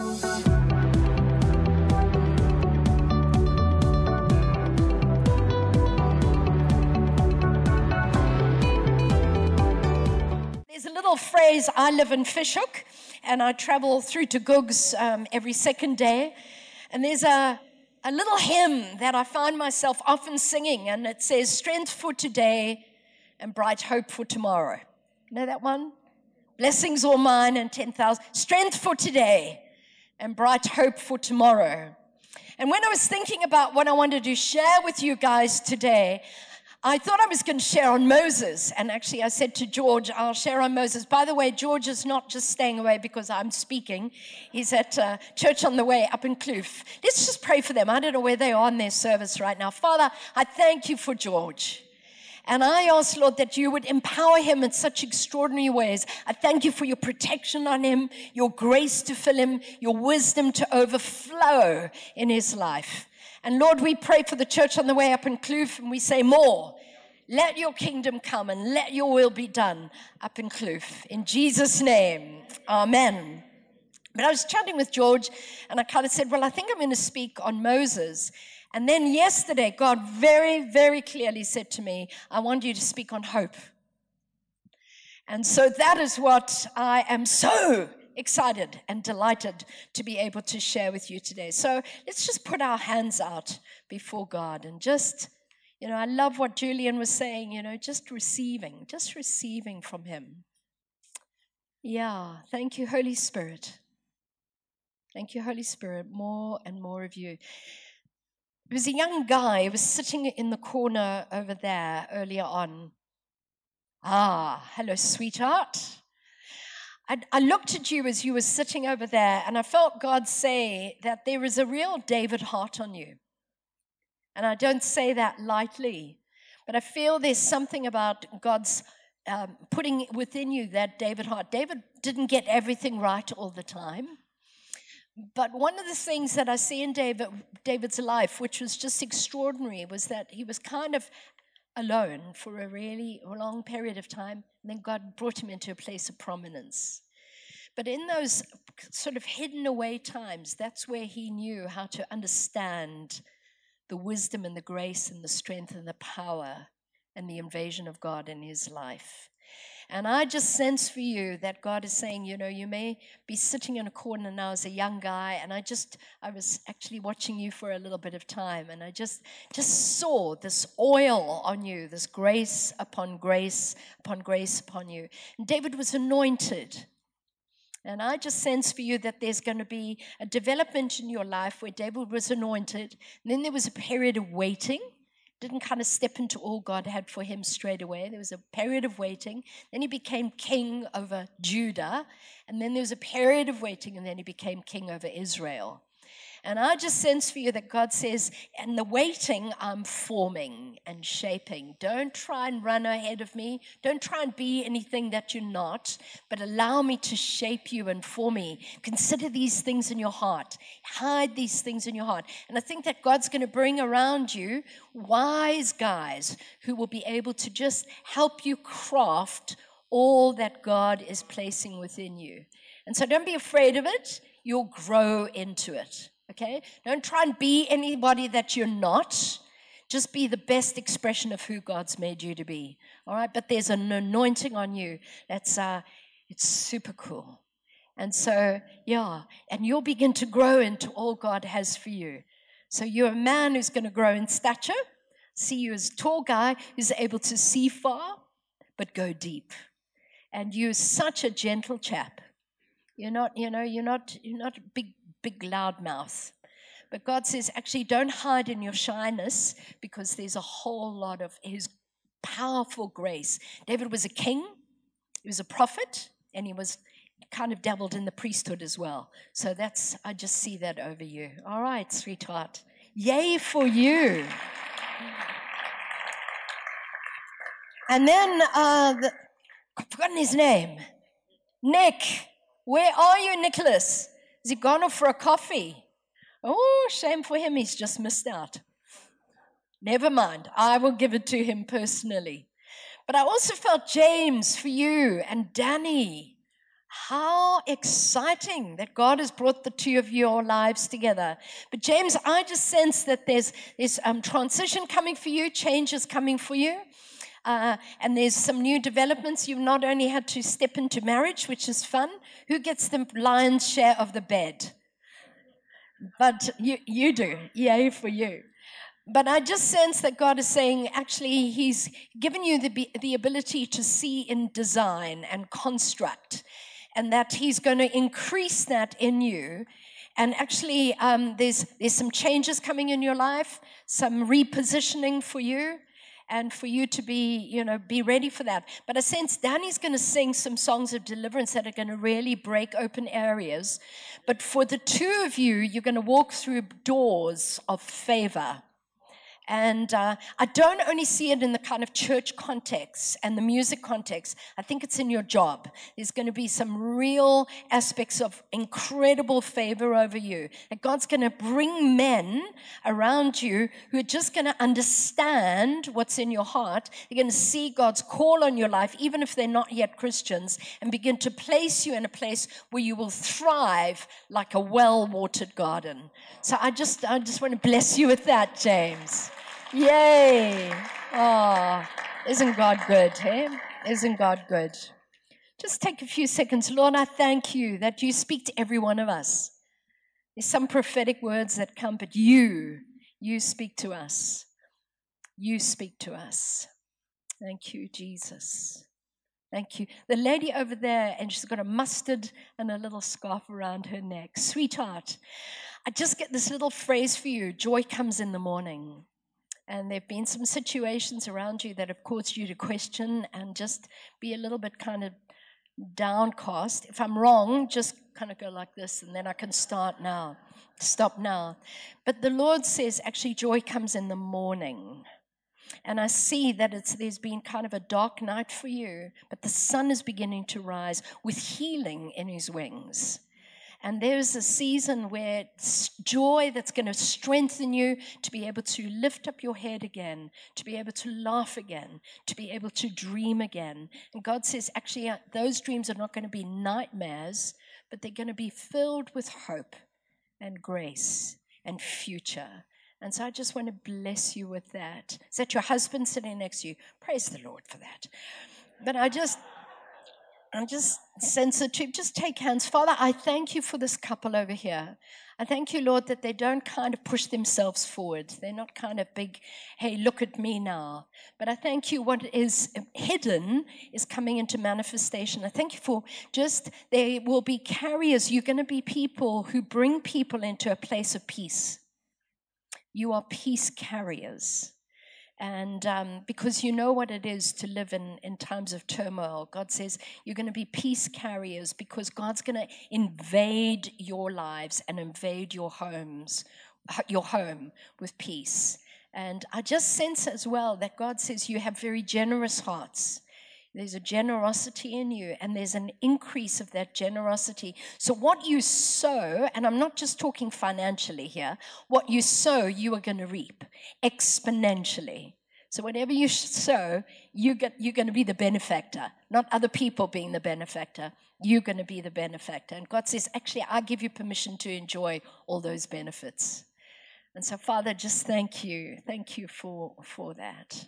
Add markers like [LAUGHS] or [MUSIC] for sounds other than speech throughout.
There's a little phrase I live in Fish Hoek and I travel through to Googs um, every second day. And there's a, a little hymn that I find myself often singing, and it says, Strength for today and bright hope for tomorrow. You know that one? Blessings all mine and 10,000. Strength for today and bright hope for tomorrow. And when I was thinking about what I wanted to share with you guys today, I thought I was going to share on Moses. And actually, I said to George, I'll share on Moses. By the way, George is not just staying away because I'm speaking. He's at uh, Church on the Way up in Kloof. Let's just pray for them. I don't know where they are in their service right now. Father, I thank you for George. And I ask, Lord, that you would empower him in such extraordinary ways. I thank you for your protection on him, your grace to fill him, your wisdom to overflow in his life. And Lord, we pray for the church on the way up in Kloof, and we say more. Let your kingdom come and let your will be done up in Kloof. In Jesus' name, amen. But I was chatting with George, and I kind of said, Well, I think I'm going to speak on Moses. And then yesterday, God very, very clearly said to me, I want you to speak on hope. And so that is what I am so excited and delighted to be able to share with you today. So let's just put our hands out before God and just, you know, I love what Julian was saying, you know, just receiving, just receiving from Him. Yeah, thank you, Holy Spirit. Thank you, Holy Spirit. More and more of you. There was a young guy who was sitting in the corner over there earlier on. Ah, hello, sweetheart. I, I looked at you as you were sitting over there, and I felt God say that there is a real David heart on you. And I don't say that lightly, but I feel there's something about God's um, putting within you that David heart. David didn't get everything right all the time. But one of the things that I see in David, David's life, which was just extraordinary, was that he was kind of alone for a really long period of time. And then God brought him into a place of prominence. But in those sort of hidden away times, that's where he knew how to understand the wisdom and the grace and the strength and the power and the invasion of God in his life. And I just sense for you that God is saying, you know, you may be sitting in a corner now as a young guy, and I just, I was actually watching you for a little bit of time, and I just, just saw this oil on you, this grace upon grace upon grace upon you. And David was anointed. And I just sense for you that there's going to be a development in your life where David was anointed. And then there was a period of waiting didn't kind of step into all God had for him straight away. There was a period of waiting. Then he became king over Judah. And then there was a period of waiting, and then he became king over Israel. And I just sense for you that God says, in the waiting, I'm forming and shaping. Don't try and run ahead of me. Don't try and be anything that you're not, but allow me to shape you and form me. Consider these things in your heart. Hide these things in your heart. And I think that God's going to bring around you wise guys who will be able to just help you craft all that God is placing within you. And so don't be afraid of it. You'll grow into it okay? Don't try and be anybody that you're not. Just be the best expression of who God's made you to be, all right? But there's an anointing on you that's, uh, it's super cool. And so, yeah, and you'll begin to grow into all God has for you. So you're a man who's going to grow in stature. See you as a tall guy who's able to see far, but go deep. And you're such a gentle chap. You're not, you know, you're not, you're not a big big loud mouth. But God says, actually, don't hide in your shyness because there's a whole lot of His powerful grace. David was a king, he was a prophet, and he was kind of dabbled in the priesthood as well. So that's, I just see that over you. All right, sweetheart. Yay for you. And then, uh, the, I've forgotten his name. Nick. Where are you, Nicholas? Has he gone off for a coffee? Oh, shame for him. He's just missed out. Never mind. I will give it to him personally. But I also felt James for you and Danny. How exciting that God has brought the two of your lives together. But James, I just sense that there's this um, transition coming for you, change is coming for you. Uh, and there's some new developments. You've not only had to step into marriage, which is fun. Who gets the lion's share of the bed? But you, you do. Yay for you. But I just sense that God is saying, actually, He's given you the, the ability to see in design and construct and that He's going to increase that in you. And actually, um, there's, there's some changes coming in your life, some repositioning for you and for you to be, you know, be ready for that. But I sense Danny's going to sing some songs of deliverance that are going to really break open areas. But for the two of you, you're going to walk through doors of favor. And uh, I don't only see it in the kind of church context and the music context. I think it's in your job. There's going to be some real aspects of incredible favor over you. And God's going to bring men around you who are just going to understand what's in your heart. They're going to see God's call on your life, even if they're not yet Christians, and begin to place you in a place where you will thrive like a well-watered garden. So I just, I just want to bless you with that, James. Yay. Oh, isn't God good, hey? Isn't God good? Just take a few seconds. Lord, I thank you that you speak to every one of us. There's some prophetic words that come, but you, you speak to us. You speak to us. Thank you, Jesus. Thank you. The lady over there, and she's got a mustard and a little scarf around her neck. Sweetheart, I just get this little phrase for you joy comes in the morning and there have been some situations around you that have caused you to question and just be a little bit kind of downcast. If I'm wrong, just kind of go like this, and then I can start now, stop now. But the Lord says actually, joy comes in the morning. And I see that it's, there's been kind of a dark night for you, but the sun is beginning to rise with healing in his wings. And there's a season where joy that's going to strengthen you to be able to lift up your head again, to be able to laugh again, to be able to dream again. And God says, actually, uh, those dreams are not going to be nightmares, but they're going to be filled with hope and grace and future. And so I just want to bless you with that. Is that your husband sitting next to you? Praise the Lord for that. But I just I'm just sensitive. Just take hands. Father, I thank you for this couple over here. I thank you, Lord, that they don't kind of push themselves forward. They're not kind of big, hey, look at me now. But I thank you, what is hidden is coming into manifestation. I thank you for just, they will be carriers. You're going to be people who bring people into a place of peace. You are peace carriers. And um, because you know what it is to live in, in times of turmoil, God says you're going to be peace carriers because God's going to invade your lives and invade your homes, your home with peace. And I just sense as well that God says you have very generous hearts. There's a generosity in you, and there's an increase of that generosity. So, what you sow, and I'm not just talking financially here, what you sow, you are going to reap exponentially. So, whatever you sow, you get, you're going to be the benefactor, not other people being the benefactor. You're going to be the benefactor. And God says, actually, I give you permission to enjoy all those benefits. And so, Father, just thank you. Thank you for, for that.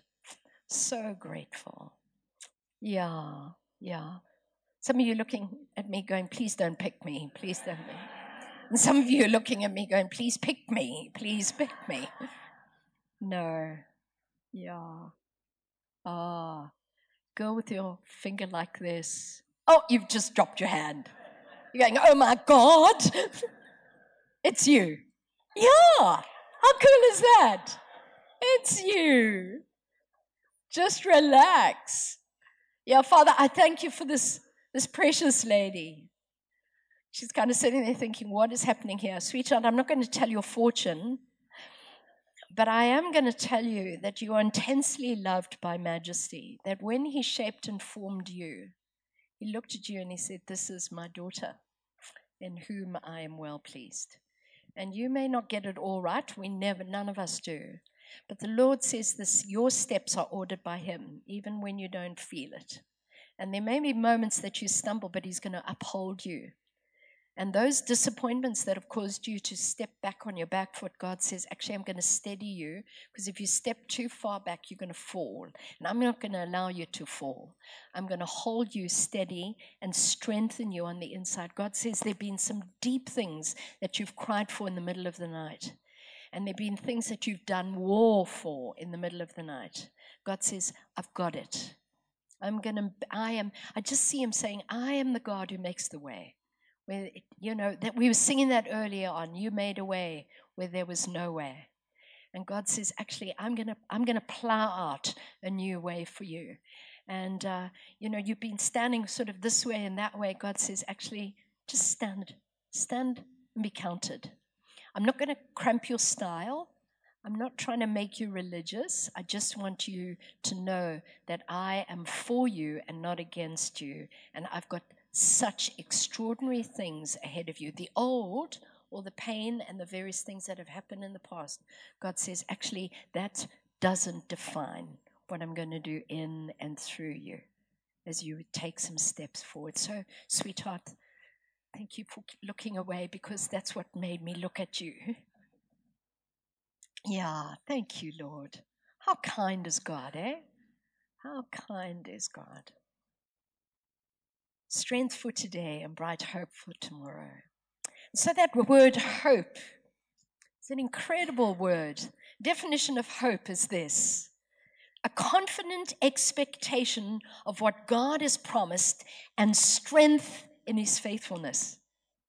So grateful. Yeah, yeah. Some of you looking at me going, please don't pick me, please don't. And some of you are looking at me going, please pick me, please pick me. No. Yeah. Ah. Go with your finger like this. Oh, you've just dropped your hand. You're going, oh my God. [LAUGHS] it's you. Yeah. How cool is that? It's you. Just relax. Yeah, Father, I thank you for this, this precious lady. She's kind of sitting there thinking, what is happening here? Sweetheart, I'm not going to tell your fortune, but I am going to tell you that you are intensely loved by Majesty, that when he shaped and formed you, he looked at you and he said, This is my daughter, in whom I am well pleased. And you may not get it all right. We never, none of us do. But the Lord says this your steps are ordered by Him, even when you don't feel it. And there may be moments that you stumble, but He's going to uphold you. And those disappointments that have caused you to step back on your back foot, God says, actually, I'm going to steady you because if you step too far back, you're going to fall. And I'm not going to allow you to fall. I'm going to hold you steady and strengthen you on the inside. God says there have been some deep things that you've cried for in the middle of the night. And there have been things that you've done war for in the middle of the night. God says, I've got it. I'm going to, I am, I just see him saying, I am the God who makes the way. Where, you know, that we were singing that earlier on. You made a way where there was no way. And God says, actually, I'm going to I'm going to plow out a new way for you. And, uh, you know, you've been standing sort of this way and that way. God says, actually, just stand, stand and be counted. I'm not going to cramp your style. I'm not trying to make you religious. I just want you to know that I am for you and not against you. And I've got such extraordinary things ahead of you. The old, all the pain and the various things that have happened in the past, God says, actually, that doesn't define what I'm going to do in and through you as you take some steps forward. So, sweetheart, thank you for looking away because that's what made me look at you. Yeah, thank you, Lord. How kind is God, eh? How kind is God? strength for today and bright hope for tomorrow. So, that word hope is an incredible word. Definition of hope is this a confident expectation of what God has promised and strength in his faithfulness.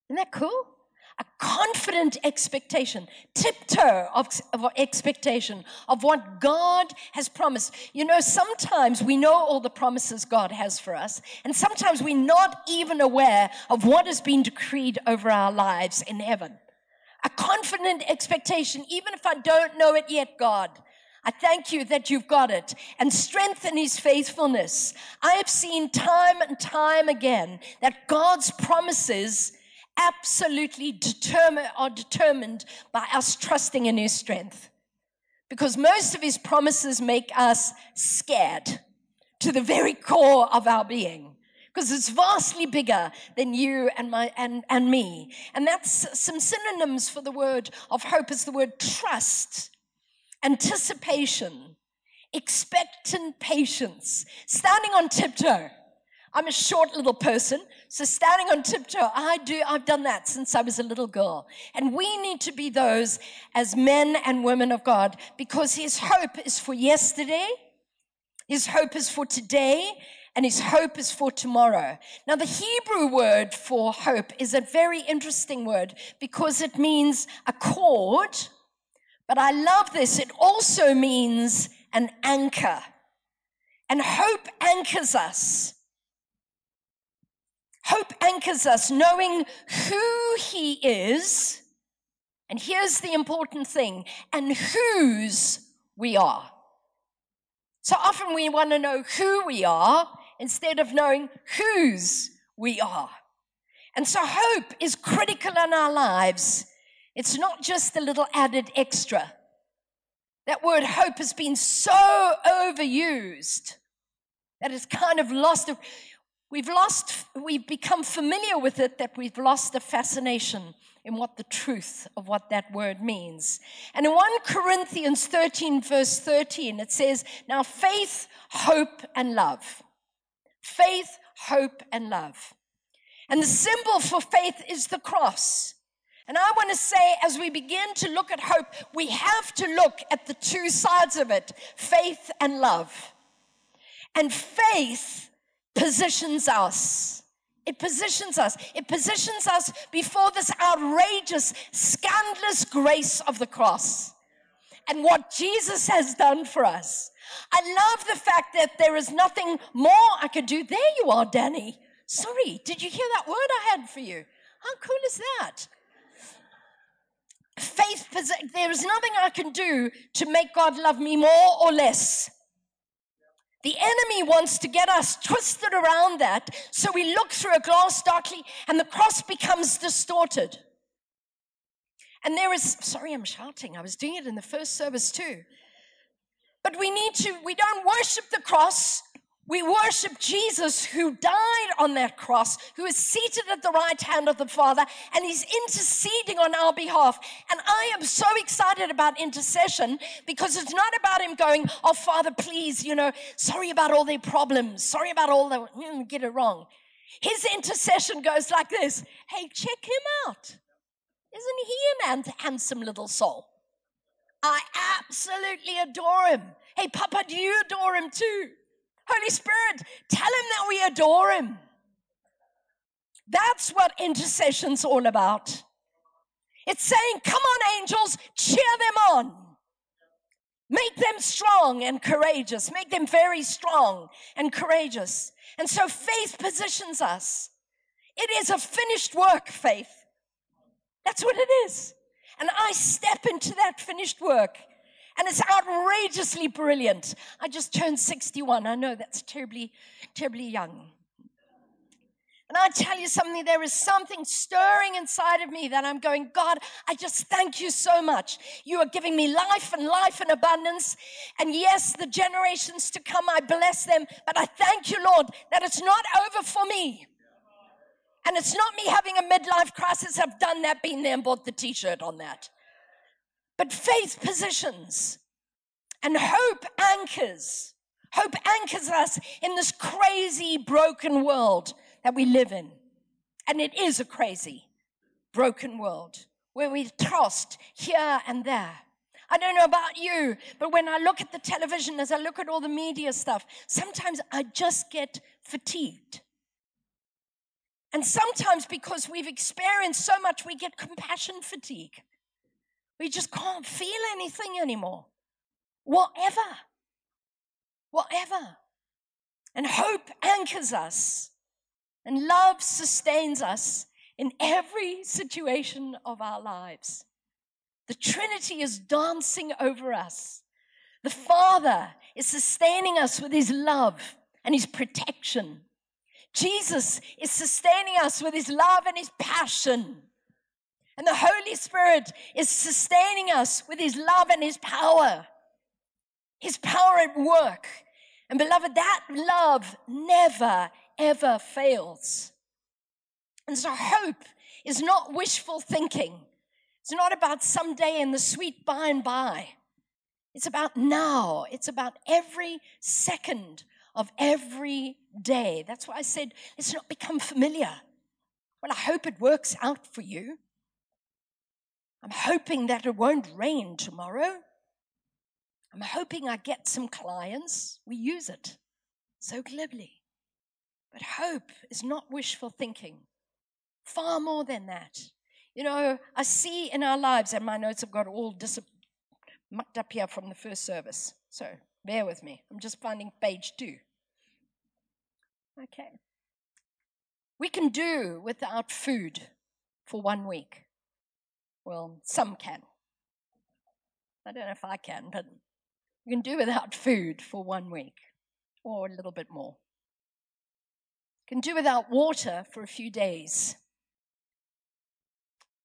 Isn't that cool? a confident expectation, tiptoe of, of, expectation of what God has promised. You know, sometimes we know all the promises God has for us, and sometimes we're not even aware of what has been decreed over our lives in heaven. A confident expectation, even if I don't know it yet, God. I thank you that you've got it and strengthen his faithfulness. I have seen time and time again that God's promises absolutely determined, are determined by us trusting in His strength. Because most of His promises make us scared to the very core of our being. Because it's vastly bigger than you and my and, and me. And that's some synonyms for the word of hope is the word trust, anticipation, expectant patience, standing on tiptoe. I'm a short little person, so standing on tiptoe, I do, I've done that since I was a little girl. And we need to be those as men and women of God because his hope is for yesterday, his hope is for today, and his hope is for tomorrow. Now, the Hebrew word for hope is a very interesting word because it means a cord, but I love this. It also means an anchor. And hope anchors us. Hope anchors us knowing who He is, and here's the important thing, and whose we are. So often we want to know who we are instead of knowing whose we are. And so hope is critical in our lives. It's not just a little added extra. That word hope has been so overused that it's kind of lost. We've lost, we've become familiar with it that we've lost the fascination in what the truth of what that word means. And in 1 Corinthians 13, verse 13, it says, Now faith, hope, and love. Faith, hope, and love. And the symbol for faith is the cross. And I want to say, as we begin to look at hope, we have to look at the two sides of it faith and love. And faith positions us. It positions us. It positions us before this outrageous, scandalous grace of the cross and what Jesus has done for us. I love the fact that there is nothing more I could do. There you are, Danny. Sorry, did you hear that word I had for you? How cool is that? Faith, there is nothing I can do to make God love me more or less. The enemy wants to get us twisted around that so we look through a glass darkly and the cross becomes distorted. And there is, sorry, I'm shouting. I was doing it in the first service too. But we need to, we don't worship the cross, We worship Jesus who died on that cross, who is seated at the right hand of the Father, and he's interceding on our behalf. And I am so excited about intercession because it's not about him going, Oh, Father, please, you know, sorry about all their problems, sorry about all the, mm, get it wrong. His intercession goes like this Hey, check him out. Isn't he an handsome little soul? I absolutely adore him. Hey, Papa, do you adore him too? Holy Spirit, tell him that we adore him. That's what intercession's all about. It's saying, Come on, angels, cheer them on. Make them strong and courageous. Make them very strong and courageous. And so faith positions us. It is a finished work, faith. That's what it is. And I step into that finished work and it's outrageously brilliant. I just turned 61. I know that's terribly, terribly young. And I tell you something, there is something stirring inside of me that I'm going, God, I just thank you so much. You are giving me life and life in abundance. And yes, the generations to come, I bless them. But I thank you, Lord, that it's not over for me. And it's not me having a midlife crisis. I've done that, been there, and bought the t shirt on that. But faith positions and hope anchors. Hope anchors us in this crazy, broken world that we live in. And it is a crazy, broken world where we're tossed here and there. I don't know about you, but when I look at the television, as I look at all the media stuff, sometimes I just get fatigued. And sometimes because we've experienced so much, we get compassion fatigue. We just can't feel anything anymore. Whatever. Whatever. And hope anchors us, and love sustains us in every situation of our lives. The Trinity is dancing over us. The Father is sustaining us with His love and His protection. Jesus is sustaining us with His love and His passion. And the Holy Spirit is sustaining us with His love and His power. His power at work. And beloved, that love never, ever fails. And so hope is not wishful thinking. It's not about someday in the sweet by and by. It's about now. It's about every second of every day. That's why I said, let's not become familiar. Well, I hope it works out for you. I'm hoping that it won't rain tomorrow. I'm hoping I get some clients. We use it so glibly. But hope is not wishful thinking, far more than that. You know, I see in our lives, and my notes have got all dis- mucked up here from the first service. So bear with me. I'm just finding page two. Okay. We can do without food for one week. Well, some can. I don't know if I can, but you can do without food for one week or a little bit more. You can do without water for a few days.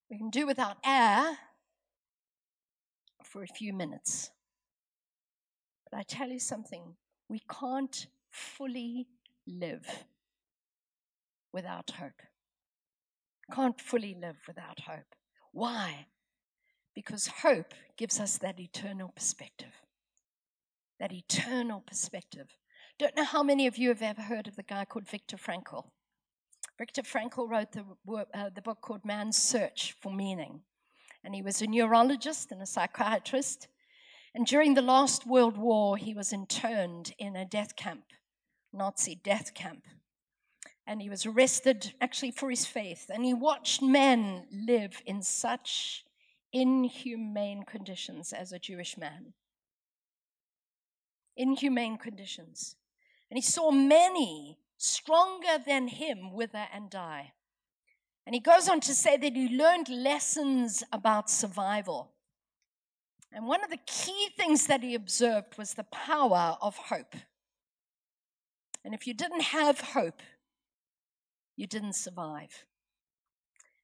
We can do without air for a few minutes. But I tell you something, we can't fully live without hope. Can't fully live without hope. Why? Because hope gives us that eternal perspective. That eternal perspective. Don't know how many of you have ever heard of the guy called Viktor Frankl. Viktor Frankl wrote the, uh, the book called Man's Search for Meaning. And he was a neurologist and a psychiatrist. And during the last World War, he was interned in a death camp, Nazi death camp and he was arrested actually for his faith. And he watched men live in such inhumane conditions as a Jewish man. Inhumane conditions. And he saw many stronger than him wither and die. And he goes on to say that he learned lessons about survival. And one of the key things that he observed was the power of hope. And if you didn't have hope, you didn't survive.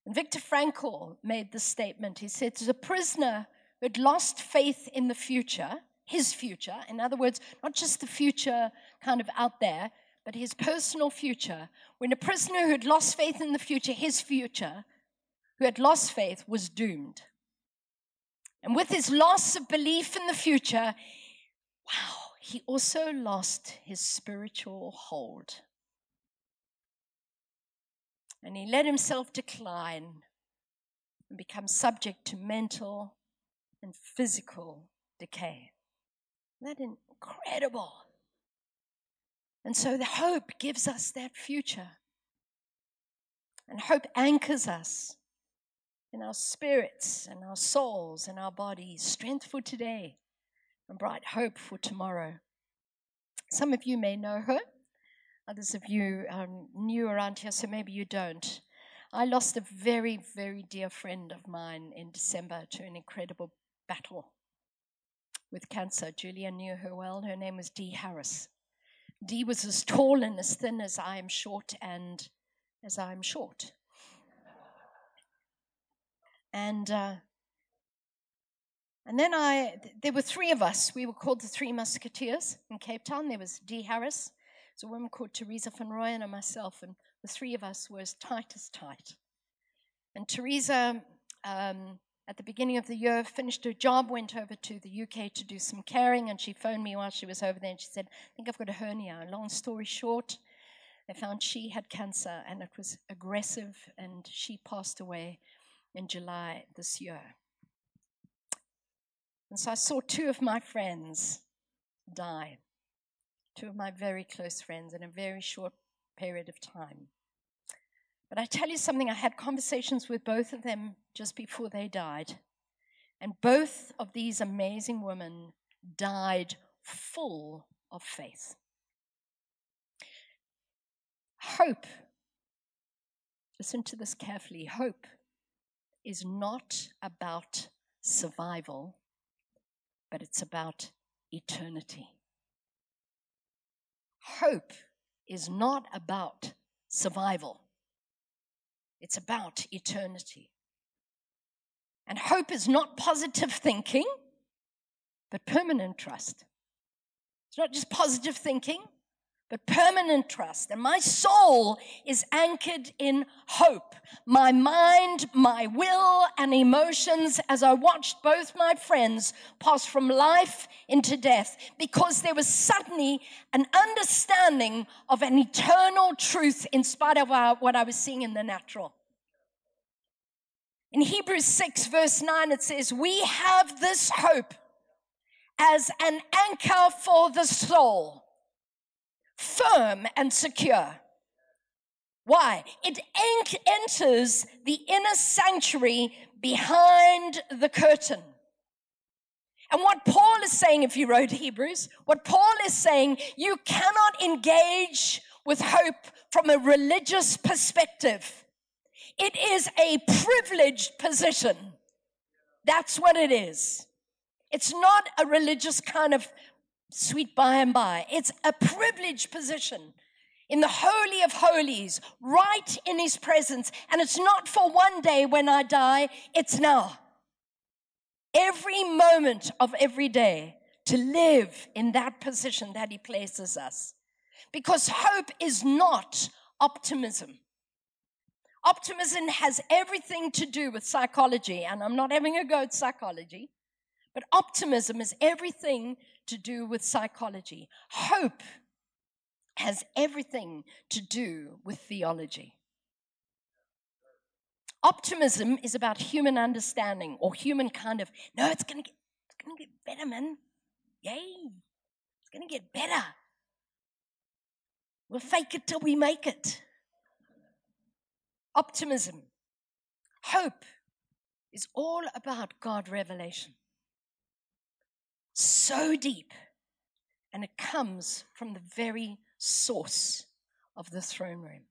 And Viktor Frankl made this statement. He said, "To a prisoner who had lost faith in the future, his future. In other words, not just the future kind of out there, but his personal future. When a prisoner who had lost faith in the future, his future, who had lost faith, was doomed. And with his loss of belief in the future, wow, he also lost his spiritual hold. And he let himself decline and become subject to mental and physical decay. Isn't that incredible? And so the hope gives us that future. And hope anchors us in our spirits and our souls and our bodies, strength for today and bright hope for tomorrow. Some of you may know her, others of you are new around here, so maybe you don't. I lost a very, very dear friend of mine in December to an incredible battle with cancer. Julia knew her well. Her name was Dee Harris. Dee was as tall and as thin as I am short and as I am short. And uh, and then I, there were three of us. We were called the Three Musketeers in Cape Town. There was Dee Harris, there's a woman called Teresa van Rooyen, and myself, and the three of us were as tight as tight. And Teresa, um, at the beginning of the year, finished her job, went over to the UK to do some caring, and she phoned me while she was over there, and she said, I think I've got a hernia. Long story short, they found she had cancer, and it was aggressive, and she passed away in July this year. And so I saw two of my friends die, two of my very close friends in a very short period of time. But I tell you something, I had conversations with both of them just before they died. And both of these amazing women died full of faith. Hope, listen to this carefully hope is not about survival, but it's about eternity. Hope is not about survival, it's about eternity. And hope is not positive thinking, but permanent trust. It's not just positive thinking, but permanent trust. And my soul is anchored in hope. My mind, my will, and emotions as I watched both my friends pass from life into death because there was suddenly an understanding of an eternal truth in spite of what I was seeing in the natural. In Hebrews 6, verse 9, it says, We have this hope as an anchor for the soul firm and secure. Why? It enters the inner sanctuary behind the curtain. And what Paul is saying, if you wrote Hebrews, what Paul is saying, you cannot engage with hope from a religious perspective. It is a privileged position. That's what it is. It's not a religious kind of sweet by and by. It's a privileged position in the Holy of Holies, right in His presence. And it's not for one day when I die, it's now. Every moment of every day to live in that position that He places us. Because hope is not optimism. Optimism has everything to do with psychology, and I'm not having a go at psychology, but optimism is everything to do with psychology. Hope has everything to do with theology. Optimism is about human understanding or human kind of, no, it's going to get, it's going to get better, man. Yay. It's going to get better. We'll fake it till we make it. Optimism. Hope is all about God revelation so deep, and it comes from the very source of the throne room.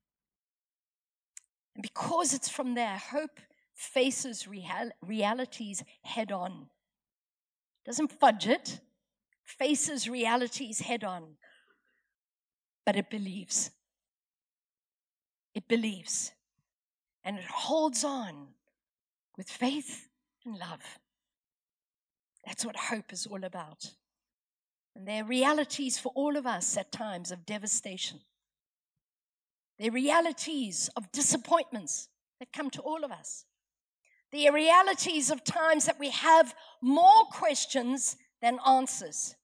And because it's from there, hope faces real- realities head on. Doesn't fudge it, faces realities head on. But it believes. It believes. And it holds on with faith and love. That's what hope is all about. And there are realities for all of us at times of devastation. There are realities of disappointments that come to all of us. There are realities of times that we have more questions than answers.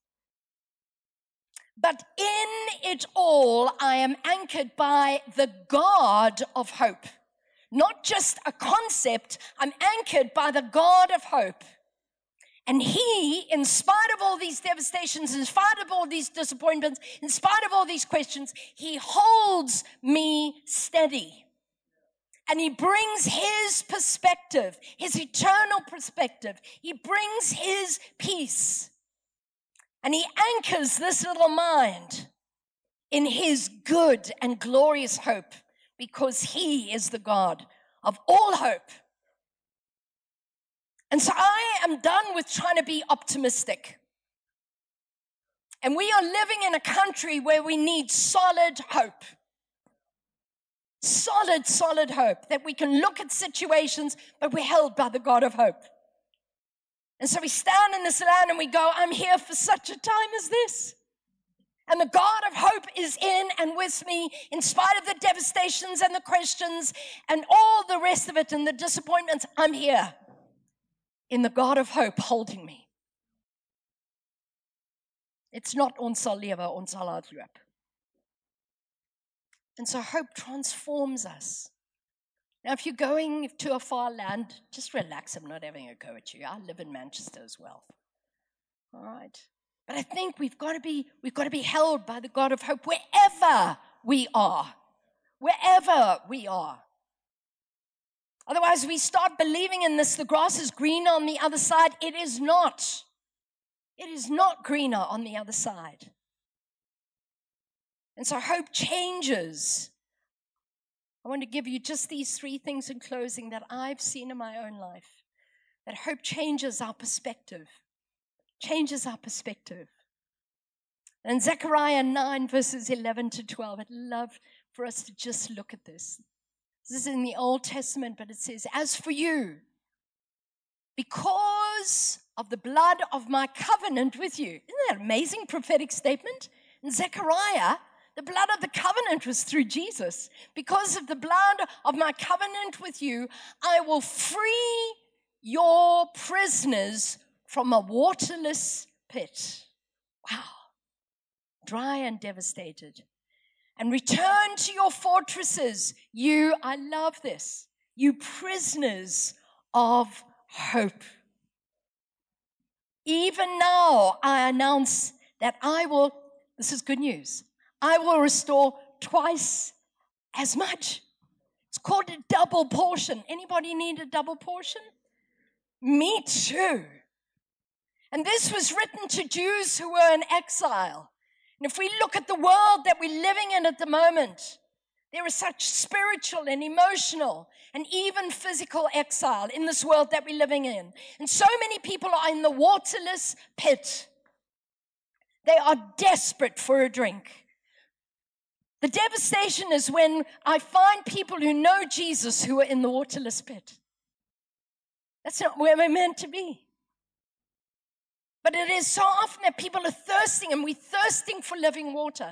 But in it all, I am anchored by the God of hope. Not just a concept, I'm anchored by the God of hope. And he, in spite of all these devastations, in spite of all these disappointments, in spite of all these questions, he holds me steady. And he brings his perspective, his eternal perspective. He brings his peace. And he anchors this little mind in his good and glorious hope because he is the God of all hope. And so I am done with trying to be optimistic. And we are living in a country where we need solid hope. Solid, solid hope that we can look at situations, but we're held by the God of hope. And so we stand in this land and we go, I'm here for such a time as this. And the God of hope is in and with me in spite of the devastations and the questions and all the rest of it and the disappointments. I'm here in the God of hope holding me. It's not ons sal lewe, ons hardloop. And so hope transforms us. Now, if you're going to a far land, just relax. I'm not having a go at you. I live in Manchester as well. All right. But I think we've got to be, we've got to be held by the God of hope wherever we are. Wherever we are. Otherwise, we start believing in this the grass is greener on the other side. It is not. It is not greener on the other side. And so hope changes. I want to give you just these three things in closing that I've seen in my own life. That hope changes our perspective, changes our perspective. And Zechariah 9, verses 11 to 12, I'd love for us to just look at this. This is in the Old Testament, but it says, As for you, because of the blood of my covenant with you. Isn't that an amazing prophetic statement? In Zechariah, the blood of the covenant was through Jesus. Because of the blood of my covenant with you, I will free your prisoners from a waterless pit. Wow. Dry and devastated and return to your fortresses. You, I love this, you prisoners of hope. Even now, I announce that I will, this is good news, I will restore twice as much. It's called a double portion. Anybody need a double portion? Me too. And this was written to Jews who were in exile. And if we look at the world that we're living in at the moment, there is such spiritual and emotional and even physical exile in this world that we're living in. And so many people are in the waterless pit. They are desperate for a drink. The devastation is when I find people who know Jesus who are in the waterless pit. That's not where we're meant to be. But it is so often that people are thirsting and we're thirsting for living water.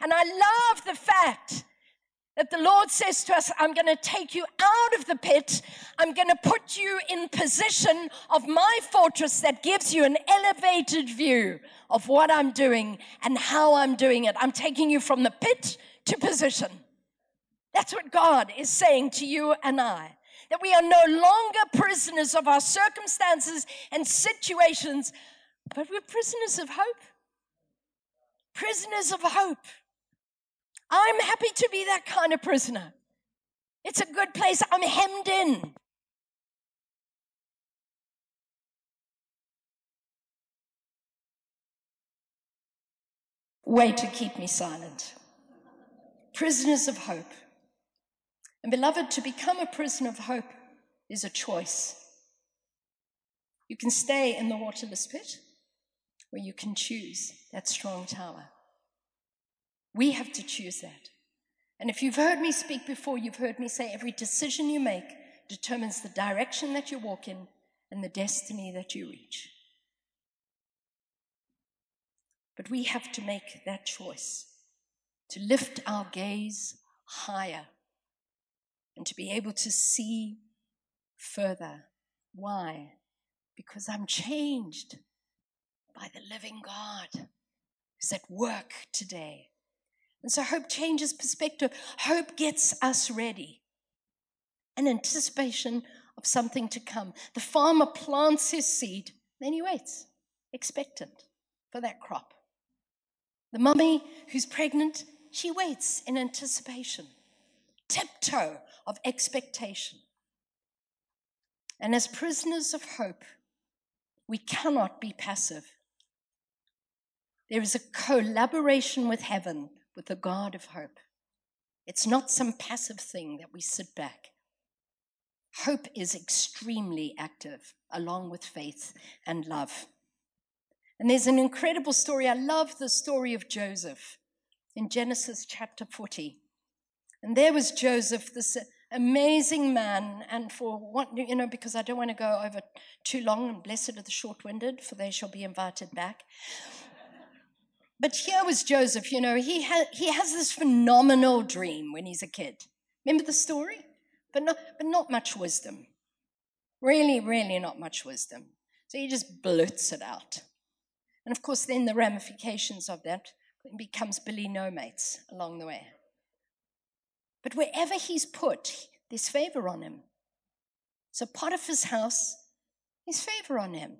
And I love the fact that the Lord says to us, I'm going to take you out of the pit. I'm going to put you in position of my fortress that gives you an elevated view of what I'm doing and how I'm doing it. I'm taking you from the pit to position. That's what God is saying to you and I. That we are no longer prisoners of our circumstances and situations, but we're prisoners of hope. Prisoners of hope. I'm happy to be that kind of prisoner. It's a good place. I'm hemmed in. Way to keep me silent. Prisoners of hope. And beloved, to become a prisoner of hope is a choice. You can stay in the waterless pit where you can choose that strong tower. We have to choose that. And if you've heard me speak before, you've heard me say every decision you make determines the direction that you walk in and the destiny that you reach. But we have to make that choice to lift our gaze higher and to be able to see further. Why? Because I'm changed by the living God who's at work today. And so hope changes perspective. Hope gets us ready. An anticipation of something to come. The farmer plants his seed, then he waits, expectant for that crop. The mummy who's pregnant, she waits in anticipation, tiptoe of expectation. And as prisoners of hope, we cannot be passive. There is a collaboration with heaven, with the God of hope. It's not some passive thing that we sit back. Hope is extremely active, along with faith and love. And there's an incredible story. I love the story of Joseph in Genesis chapter 40. And there was Joseph, this amazing man. And for what, you know, because I don't want to go over too long, and blessed are the short winded, for they shall be invited back. But here was Joseph, you know, he, ha- he has this phenomenal dream when he's a kid. Remember the story? But not, but not much wisdom. Really, really not much wisdom. So he just blurts it out. And of course, then the ramifications of that becomes Billy No Mates along the way. But wherever he's put, there's favor on him. So Potiphar's house, there's favor on him.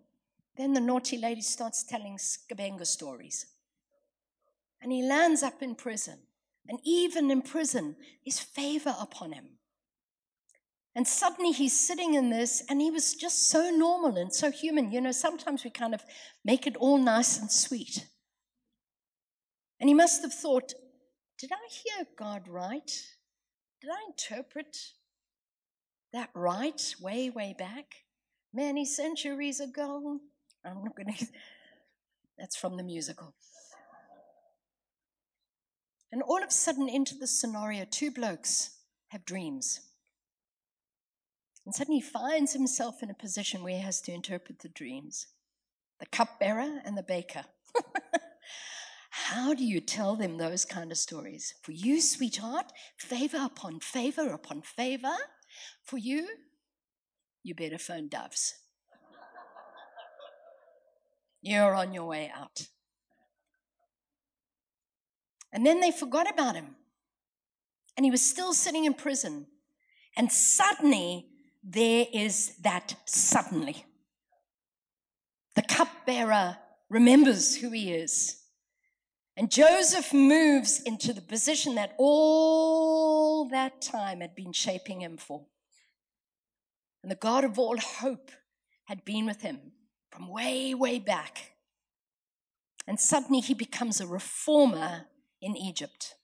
Then the naughty lady starts telling Skabenga stories. And he lands up in prison. And even in prison, there's favor upon him. And suddenly he's sitting in this, and he was just so normal and so human. You know, sometimes we kind of make it all nice and sweet. And he must have thought, did I hear God right? Did I interpret that right way, way back? Many centuries ago? I'm not going [LAUGHS] to, that's from the musical. And all of a sudden, into the scenario, two blokes have dreams. And suddenly he finds himself in a position where he has to interpret the dreams the cupbearer and the baker. [LAUGHS] How do you tell them those kind of stories? For you, sweetheart, favor upon favor upon favor. For you, you better phone Doves. You're on your way out. And then they forgot about him. And he was still sitting in prison. And suddenly, there is that suddenly. The cupbearer remembers who he is. And Joseph moves into the position that all that time had been shaping him for. And the God of all hope had been with him from way, way back. And suddenly he becomes a reformer in Egypt,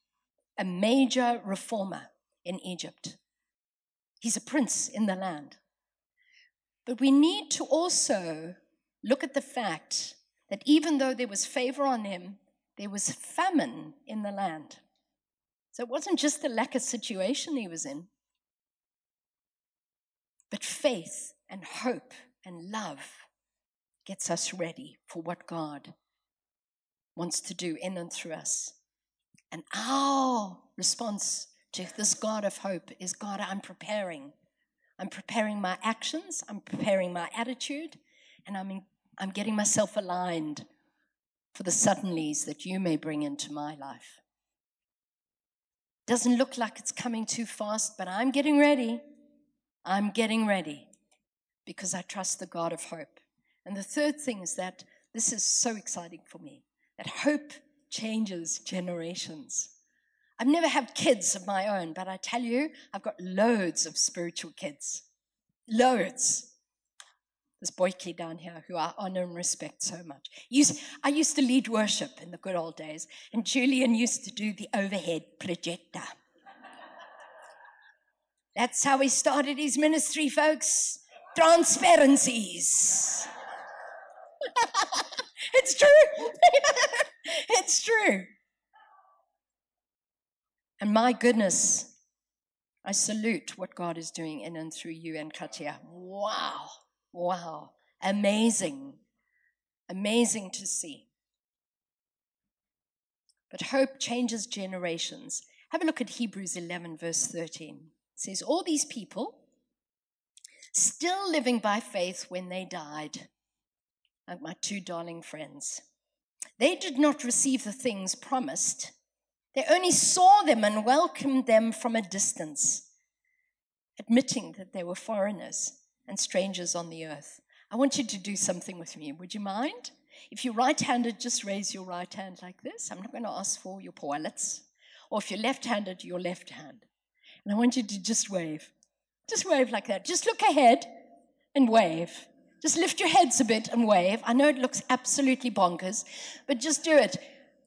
a major reformer in Egypt. He's a prince in the land. But we need to also look at the fact that even though there was favor on him, there was famine in the land. So it wasn't just the lack of situation he was in, but faith and hope and love gets us ready for what God wants to do in and through us. And our response to this God of hope is God, I'm preparing. I'm preparing my actions, I'm preparing my attitude, and I'm, in, I'm getting myself aligned for the suddenlies that you may bring into my life. Doesn't look like it's coming too fast, but I'm getting ready. I'm getting ready because I trust the God of hope. And the third thing is that this is so exciting for me that hope changes generations. I've never had kids of my own, but I tell you, I've got loads of spiritual kids. Loads this boyki down here who I honor and respect so much. I used to lead worship in the good old days, and Julian used to do the overhead projector. That's how he started his ministry, folks. Transparencies. [LAUGHS] it's true. [LAUGHS] [LAUGHS] it's true. And my goodness, I salute what God is doing in and through you and Katia. Wow. Wow, amazing, amazing to see. but hope changes generations. Have a look at Hebrews 11, verse 13. It says, All these people still living by faith when they died, like my two darling friends. They did not receive the things promised, they only saw them and welcomed them from a distance, admitting that they were foreigners and strangers on the earth. I want you to do something with me. Would you mind? If you're right handed, just raise your right hand like this. I'm not going to ask for your toilets. Or if you're left handed, your left hand. And I want you to just wave. Just wave like that. Just look ahead and wave. Just lift your heads a bit and wave. I know it looks absolutely bonkers, but just do it.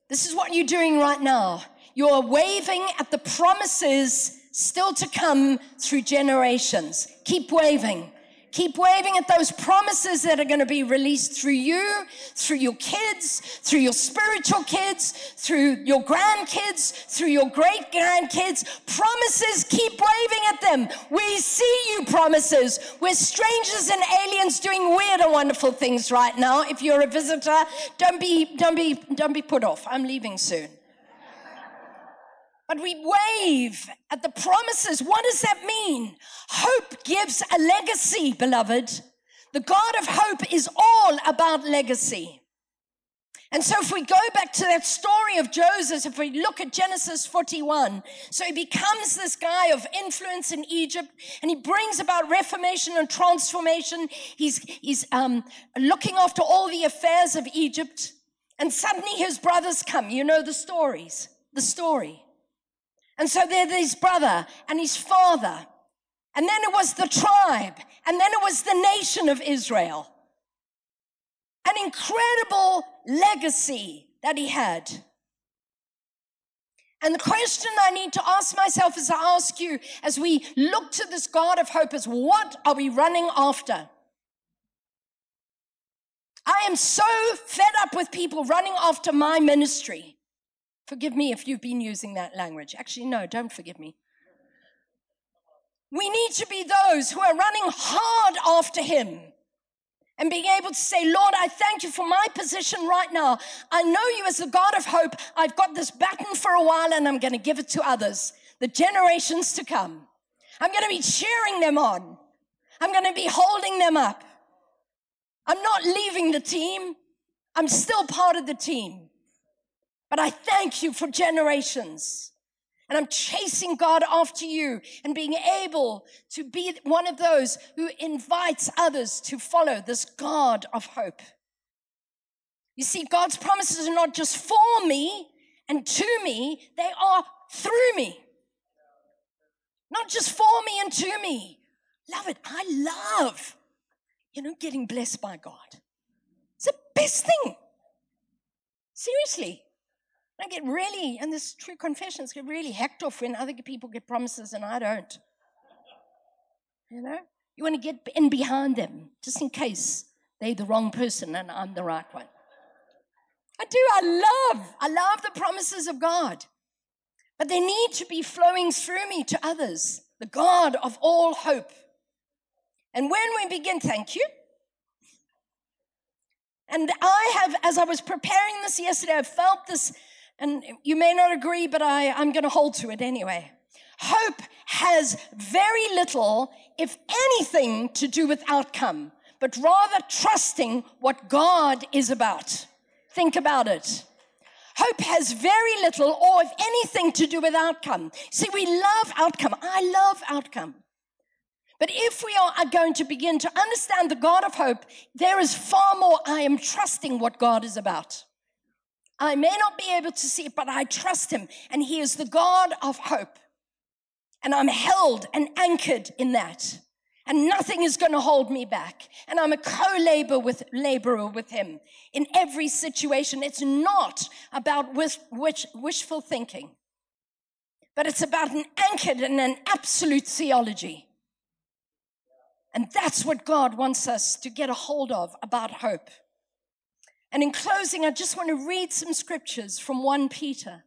This is what you're doing right now. You're waving at the promises still to come through generations. Keep waving. Keep waving at those promises that are going to be released through you, through your kids, through your spiritual kids, through your grandkids, through your great grandkids. Promises, keep waving at them. We see you, promises. We're strangers and aliens doing weird and wonderful things right now. If you're a visitor, don't be, don't be, don't be put off. I'm leaving soon. But we wave at the promises. What does that mean? Hope gives a legacy, beloved. The God of hope is all about legacy. And so, if we go back to that story of Joseph, if we look at Genesis 41, so he becomes this guy of influence in Egypt and he brings about reformation and transformation. He's, he's um, looking after all the affairs of Egypt. And suddenly his brothers come. You know the stories, the story. And so there's his brother and his father. And then it was the tribe. And then it was the nation of Israel. An incredible legacy that he had. And the question I need to ask myself as I ask you as we look to this God of hope is what are we running after? I am so fed up with people running after my ministry. Forgive me if you've been using that language. Actually, no, don't forgive me. We need to be those who are running hard after Him and being able to say, Lord, I thank you for my position right now. I know you as the God of hope. I've got this baton for a while and I'm going to give it to others, the generations to come. I'm going to be cheering them on. I'm going to be holding them up. I'm not leaving the team. I'm still part of the team. But I thank you for generations. And I'm chasing God after you and being able to be one of those who invites others to follow this God of hope. You see, God's promises are not just for me and to me, they are through me. Not just for me and to me. Love it. I love, you know, getting blessed by God. It's the best thing. Seriously. I get really, and this true confessions, get really hacked off when other people get promises and I don't. You know? You want to get in behind them, just in case they're the wrong person and I'm the right one. I do. I love, I love the promises of God. But they need to be flowing through me to others, the God of all hope. And when we begin, thank you. And I have, as I was preparing this yesterday, I felt this and you may not agree, but I, I'm going to hold to it anyway. Hope has very little, if anything, to do with outcome, but rather trusting what God is about. Think about it. Hope has very little, or if anything, to do with outcome. See, we love outcome. I love outcome. But if we are going to begin to understand the God of hope, there is far more I am trusting what God is about. I may not be able to see it, but I trust him. And he is the God of hope. And I'm held and anchored in that. And nothing is going to hold me back. And I'm a co-laborer with, laborer with him in every situation. It's not about wish, wish, wishful thinking, but it's about an anchored and an absolute theology. And that's what God wants us to get a hold of about hope. And in closing, I just want to read some scriptures from 1 Peter.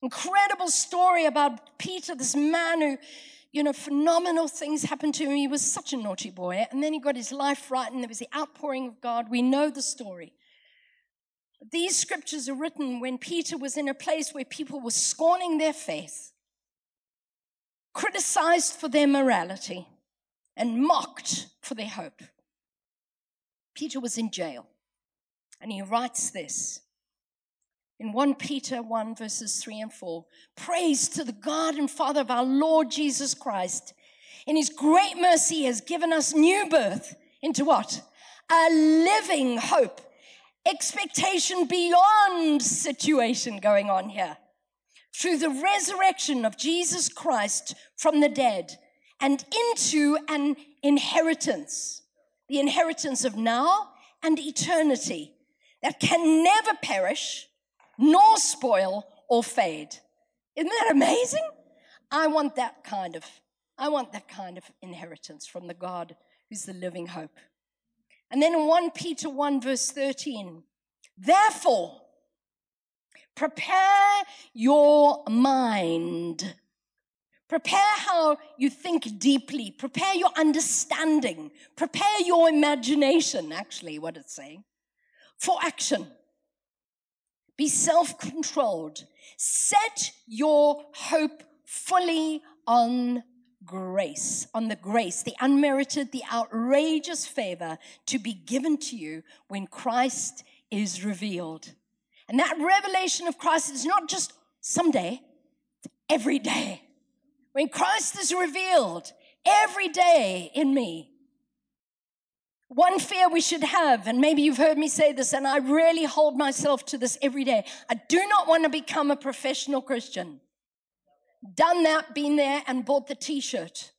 Incredible story about Peter, this man who, you know, phenomenal things happened to him. He was such a naughty boy. And then he got his life right, and there was the outpouring of God. We know the story. These scriptures are written when Peter was in a place where people were scorning their faith, criticized for their morality, and mocked for their hope. Peter was in jail, and he writes this in 1 Peter 1, verses 3 and 4 Praise to the God and Father of our Lord Jesus Christ. In his great mercy, he has given us new birth into what? A living hope. Expectation beyond situation going on here. Through the resurrection of Jesus Christ from the dead and into an inheritance. The inheritance of now and eternity that can never perish nor spoil or fade. Isn't that amazing? I want that kind of, I want that kind of inheritance from the God who's the living hope. And then in 1 Peter 1 verse 13, therefore, prepare your mind. Prepare how you think deeply. Prepare your understanding. Prepare your imagination, actually, what it's saying, for action. Be self controlled. Set your hope fully on grace, on the grace, the unmerited, the outrageous favor to be given to you when Christ is revealed. And that revelation of Christ is not just someday, every day. When Christ is revealed every day in me, one fear we should have, and maybe you've heard me say this, and I really hold myself to this every day. I do not want to become a professional Christian. Done that, been there, and bought the t shirt.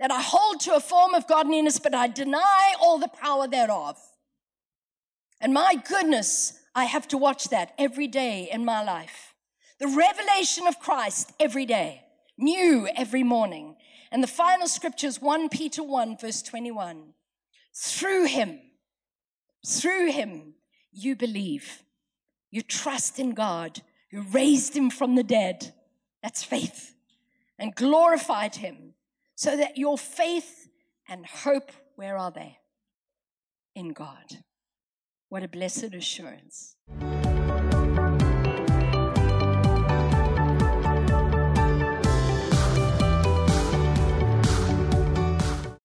That I hold to a form of godliness, but I deny all the power thereof. And my goodness, I have to watch that every day in my life. The revelation of Christ every day, new every morning. And the final scripture is 1 Peter 1, verse 21. Through him, through him, you believe. You trust in God You raised him from the dead. That's faith. And glorified him so that your faith and hope, where are they? In God. What a blessed assurance.